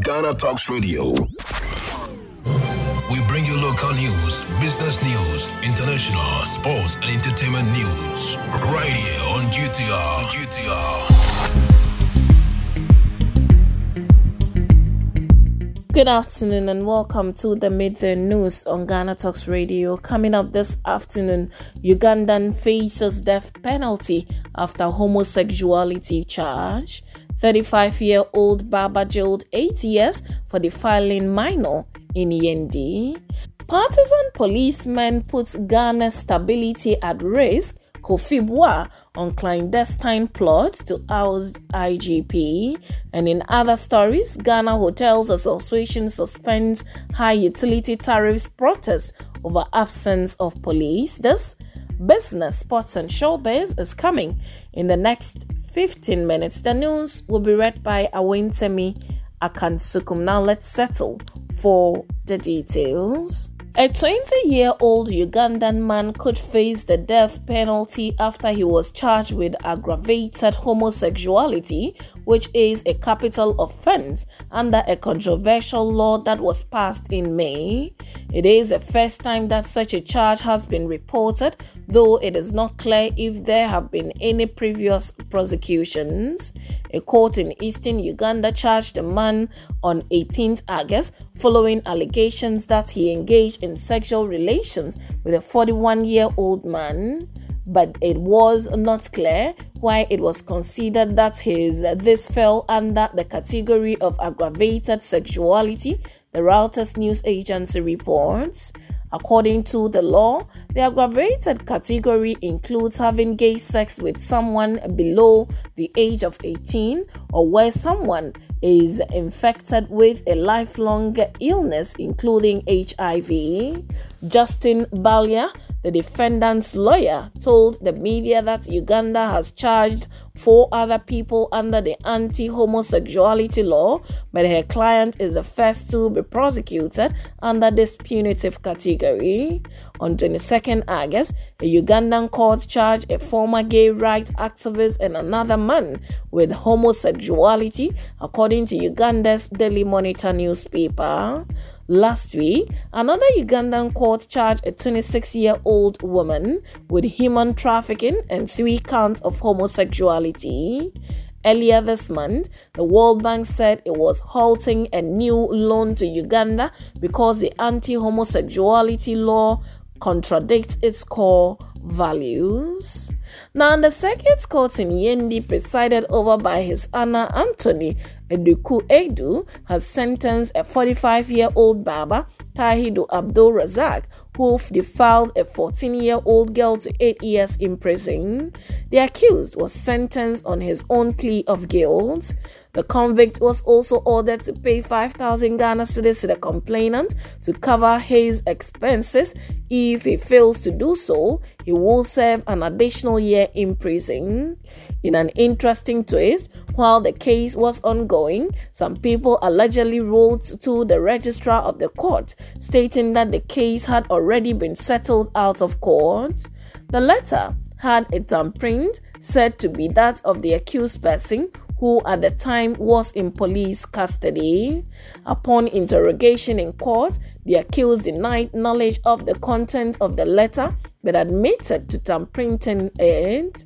Ghana Talks Radio. We bring you local news, business news, international, sports, and entertainment news. Right here on GTR. GTR. Good afternoon and welcome to the midday news on Ghana Talks Radio. Coming up this afternoon, Ugandan faces death penalty after homosexuality charge. 35 year old Baba jailed 8 years for defiling minor in Yendi. Partisan policemen put Ghana's stability at risk Kofi Buah on clandestine plot to oust IGP. And in other stories, Ghana Hotels Association suspends high utility tariffs protest over absence of police. This business, sports, and showbiz is coming in the next 15 minutes. The news will be read by Awentemi Akansukum. Now let's settle for the details. A 20 year old Ugandan man could face the death penalty after he was charged with aggravated homosexuality, which is a capital offense under a controversial law that was passed in May. It is the first time that such a charge has been reported, though it is not clear if there have been any previous prosecutions. A court in eastern Uganda charged the man on 18th August following allegations that he engaged in sexual relations with a 41 year old man. But it was not clear why it was considered that his this fell under the category of aggravated sexuality, the Reuters news agency reports. According to the law, the aggravated category includes having gay sex with someone below the age of 18 or where someone is infected with a lifelong illness, including HIV. Justine Balya, the defendant's lawyer, told the media that Uganda has charged four other people under the anti homosexuality law, but her client is the first to be prosecuted under this punitive category. On 22nd August, a Ugandan court charged a former gay rights activist and another man with homosexuality, according to Uganda's Daily Monitor newspaper. Last week, another Ugandan court charged a 26 year old woman with human trafficking and three counts of homosexuality. Earlier this month, the World Bank said it was halting a new loan to Uganda because the anti homosexuality law contradicts its core values. Now, in the circuit court in Yendi, presided over by His Honor Anthony Eduku Edu, has sentenced a 45 year old Baba, Tahidu Abdul Razak, who defiled a 14 year old girl to eight years in prison. The accused was sentenced on his own plea of guilt. The convict was also ordered to pay 5,000 Ghana cedis to the complainant to cover his expenses. If he fails to do so, he will serve an additional year in prison. In an interesting twist, while the case was ongoing, some people allegedly wrote to the registrar of the court stating that the case had already been settled out of court. The letter had a thumbprint said to be that of the accused person who at the time was in police custody. Upon interrogation in court, the accused denied knowledge of the content of the letter but admitted to tampering it.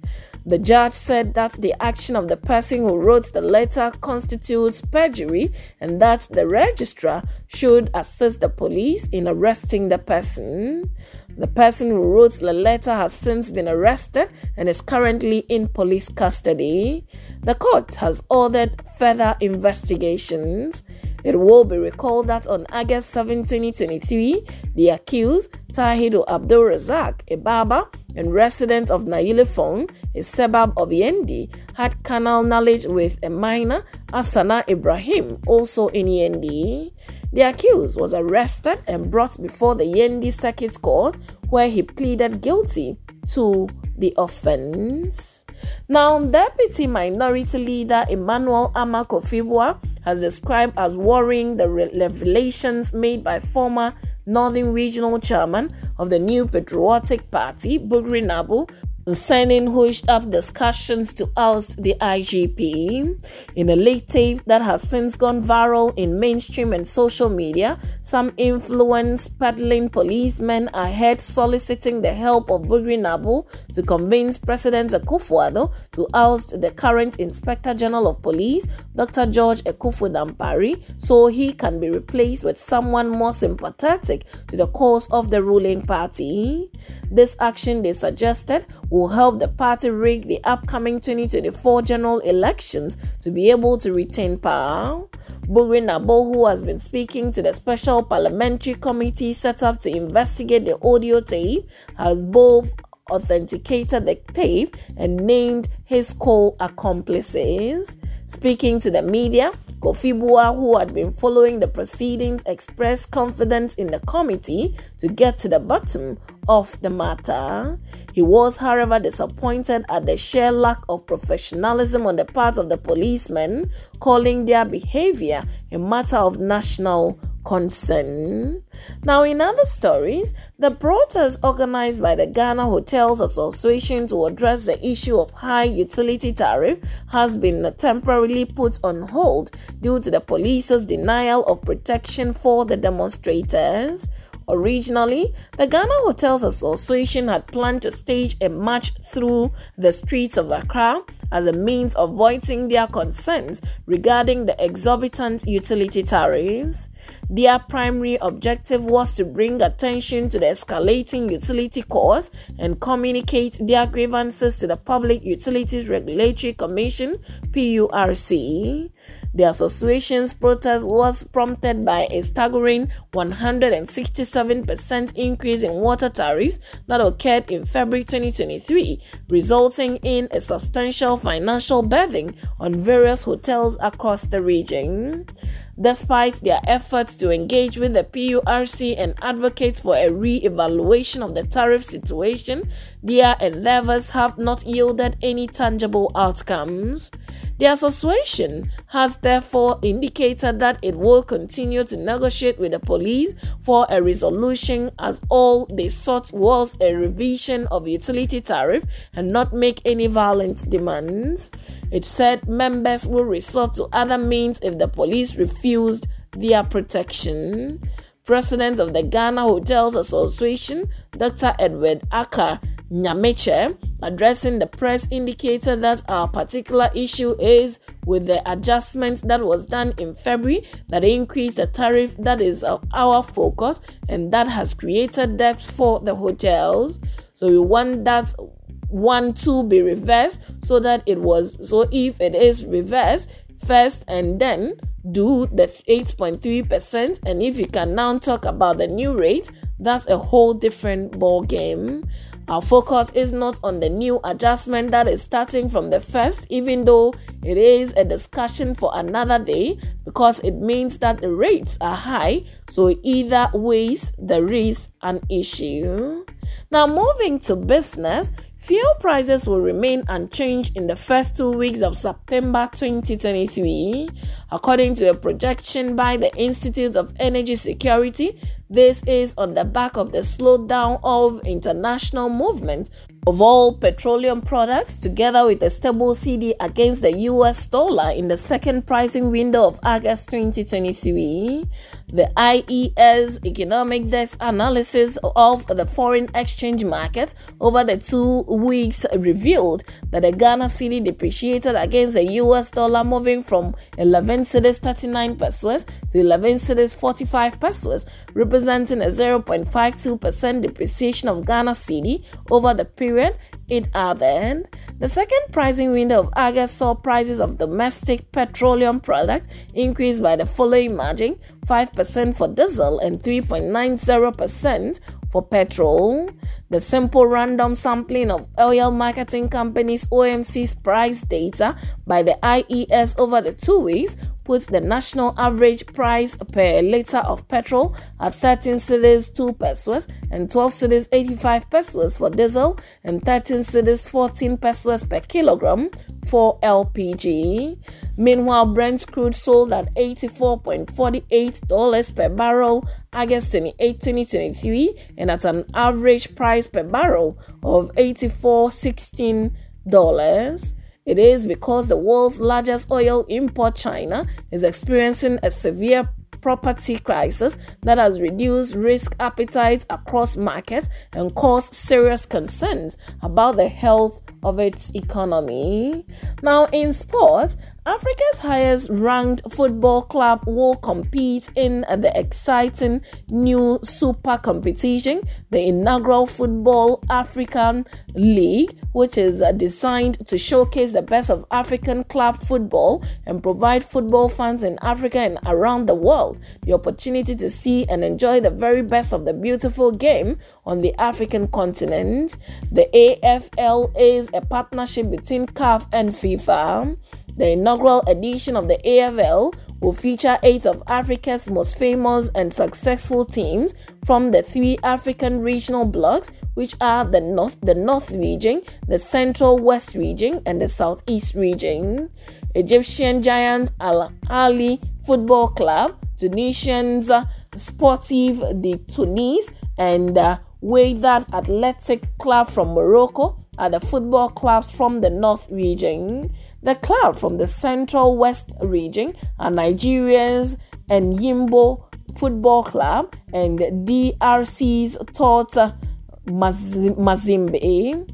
The judge said that the action of the person who wrote the letter constitutes perjury and that the registrar should assist the police in arresting the person. The person who wrote the letter has since been arrested and is currently in police custody. The court has ordered further investigations. It will be recalled that on August 7, 2023, the accused, Tahidu Abdul Razak, a barber and resident of Nayilifong, a suburb of Yendi, had carnal knowledge with a minor, Asana Ibrahim, also in Yendi. The accused was arrested and brought before the Yendi Circuit Court, where he pleaded guilty to the offense. Now, Deputy Minority Leader Emmanuel Armah Kofi Buah has described as worrying the revelations made by former Northern Regional Chairman of the New Patriotic Party, Bugri Naabu, Senate hushed up discussions to oust the IGP. In a late tape that has since gone viral in mainstream and social media, some influence peddling policemen are heard soliciting the help of Bugri Naabu to convince President Akufo-Addo to oust the current Inspector General of Police, Dr. George Akuffo Dampare, so he can be replaced with someone more sympathetic to the cause of the ruling party. This action, they suggested, will help the party rig the upcoming 2024 general elections to be able to retain power. Naabu, who has been speaking to the special parliamentary committee set up to investigate the audio tape, has both authenticated the tape and named his co accomplices. Speaking to the media, Kofi Buah, who had been following the proceedings, expressed confidence in the committee to get to the bottom of the matter. He was, however, disappointed at the sheer lack of professionalism on the part of the policemen, calling their behavior a matter of national concern. Now, in other stories, the protest organized by the Ghana Hotels Association to address the issue of high utility tariff has been temporarily put on hold due to the police's denial of protection for the demonstrators. Originally, the Ghana Hotels Association had planned to stage a march through the streets of Accra as a means of voicing their concerns regarding the exorbitant utility tariffs. Their primary objective was to bring attention to the escalating utility costs and communicate their grievances to the Public Utilities Regulatory Commission PURC. The association's protest was prompted by a staggering 167% increase in water tariffs that occurred in February 2023, resulting in a substantial financial burden on various hotels across the region. Despite their efforts to engage with the PURC and advocate for a re evaluation of the tariff situation, their endeavors have not yielded any tangible outcomes. The association has therefore indicated that it will continue to negotiate with the police for a resolution as all they sought was a revision of utility tariff and not make any violent demands. It said members will resort to other means if the police refused their protection. President of the Ghana Hotels Association, Dr. Edward Aka Nyameche, addressing the press, indicated that our particular issue is with the adjustment that was done in February that increased the tariff that is our focus and that has created debts for the hotels. So we want that one to be reversed so that it was so if it is reversed first and then do the 8.3% and if you can now talk about the new rate that's a whole different ball game our focus is not on the new adjustment that is starting from the first, even though it is a discussion for another day, because it means that the rates are high. So, either ways, there is an issue. Now, moving to business, Fuel prices will remain unchanged in the first two weeks of September 2023, according to a projection by the Institute of Energy Security. This is on the back of the slowdown of international movement of all petroleum products together with a stable cedi against the US dollar in the second pricing window of August 2023. The IES Economic Desk analysis of the foreign exchange market over the two weeks revealed that the Ghana cedi depreciated against the US dollar moving from 11 cedis 39 pesewas to 11 cedis 45 pesewas, representing a 0.52% depreciation of Ghana cedi over the period period it added. The second pricing window of August saw prices of domestic petroleum products increase by the following margin 5% for diesel and 3.90% for petrol. The simple random sampling of oil marketing companies OMC's price data by the IES over the two weeks puts the national average price per liter of petrol at 13 cedis 2 pesewas and 12 cedis 85 pesewas for diesel and 13 cedis 14 pesewas per kilogram for LPG. Meanwhile, Brent crude sold at $84.48 per barrel August 28, 2023, and at an average price per barrel of $84.16. It is because the world's largest oil import, China, is experiencing a severe property crisis that has reduced risk appetite across markets and caused serious concerns about the health of its economy. Now, in sports, Africa's highest ranked football club will compete in the exciting new super competition, the inaugural Football African League, which is designed to showcase the best of African club football and provide football fans in Africa and around the world the opportunity to see and enjoy the very best of the beautiful game on the African continent. The AFL is a partnership between CAF and FIFA. The inaugural edition of the AFL will feature eight of Africa's most famous and successful teams from the three African regional blocks, which are the North, the North region, the Central West region, and the Southeast region. Egyptian giant Al Ahly Football Club, Tunisians Sportive de Tunis, and uh, Wydad Athletic Club from Morocco are the football clubs from the North region. The club from the Central West region are Nigerians Enyimba Football Club and DRC's Tota Mazembe.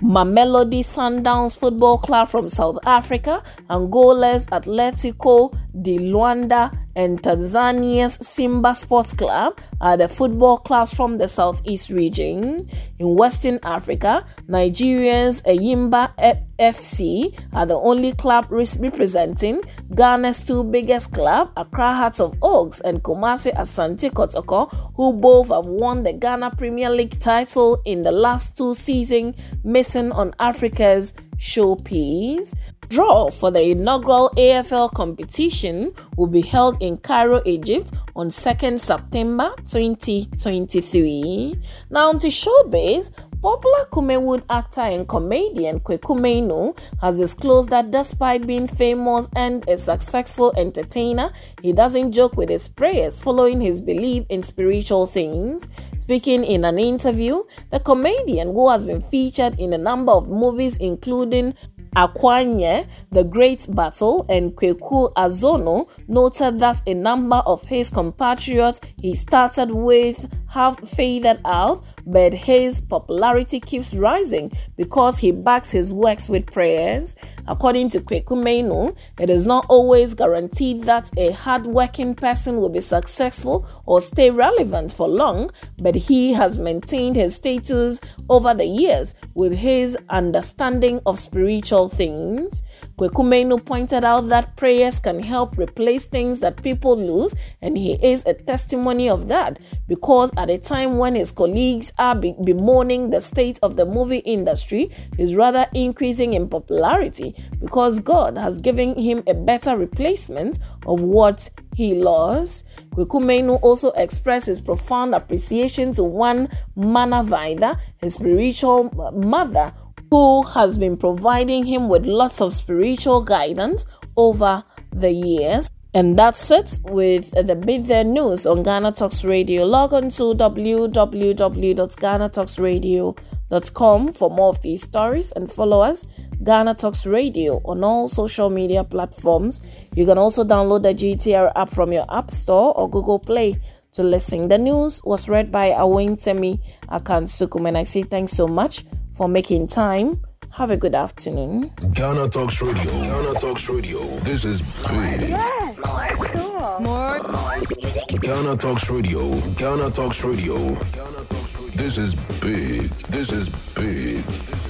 Mamelodi Sundowns Football Club from South Africa, Angola's Atletico de Luanda, and Tanzania's Simba Sports Club are the football clubs from the Southeast region. In Western Africa, Nigeria's Enyimba FC are the only club representing Ghana's two biggest clubs, Accra Hearts of Oaks and Kumasi Asante Kotoko, who both have won the Ghana Premier League title in the last two seasons, missing on Africa's showpiece. Draw for the inaugural AFL competition will be held in Cairo, Egypt on 2nd September 2023. Now, on to showbiz, Popular Kumawood actor and comedian Kweku has disclosed that despite being famous and a successful entertainer, he doesn't joke with his prayers following his belief in spiritual things. Speaking in an interview, the comedian, who has been featured in a number of movies including Akwanye, The Great Battle, and Kweku Azono noted that a number of his compatriots he started with have faded out, but his popularity keeps rising because he backs his works with prayers. According to Kweku Manu, it is not always guaranteed that a hardworking person will be successful or stay relevant for long, but he has maintained his status over the years with his understanding of spiritual things. Kweku pointed out that prayers can help replace things that people lose, and he is a testimony of that because at a time when his colleagues are bemoaning the state of the movie industry, is rather increasing in popularity because God has given him a better replacement of what he lost. Kweku Manu also expressed his profound appreciation to one Mana Vida, his spiritual mother, who has been providing him with lots of spiritual guidance over the years. And that's it with the Bit There News on Ghana Talks Radio. Log on to www.ghanatalksradio.com for more of these stories and follow us, Ghana Talks Radio, on all social media platforms. You can also download the GTR app from your App Store or Google Play to listen. The news was read by Awentemi Akansukum, and I say thanks so much for making time have a good afternoon. Ghana Talks Radio. Ghana Talks Radio. This is big. Yes. More cool. More. More music. Ghana Talks Radio. Ghana Talks Radio. This is big. This is big.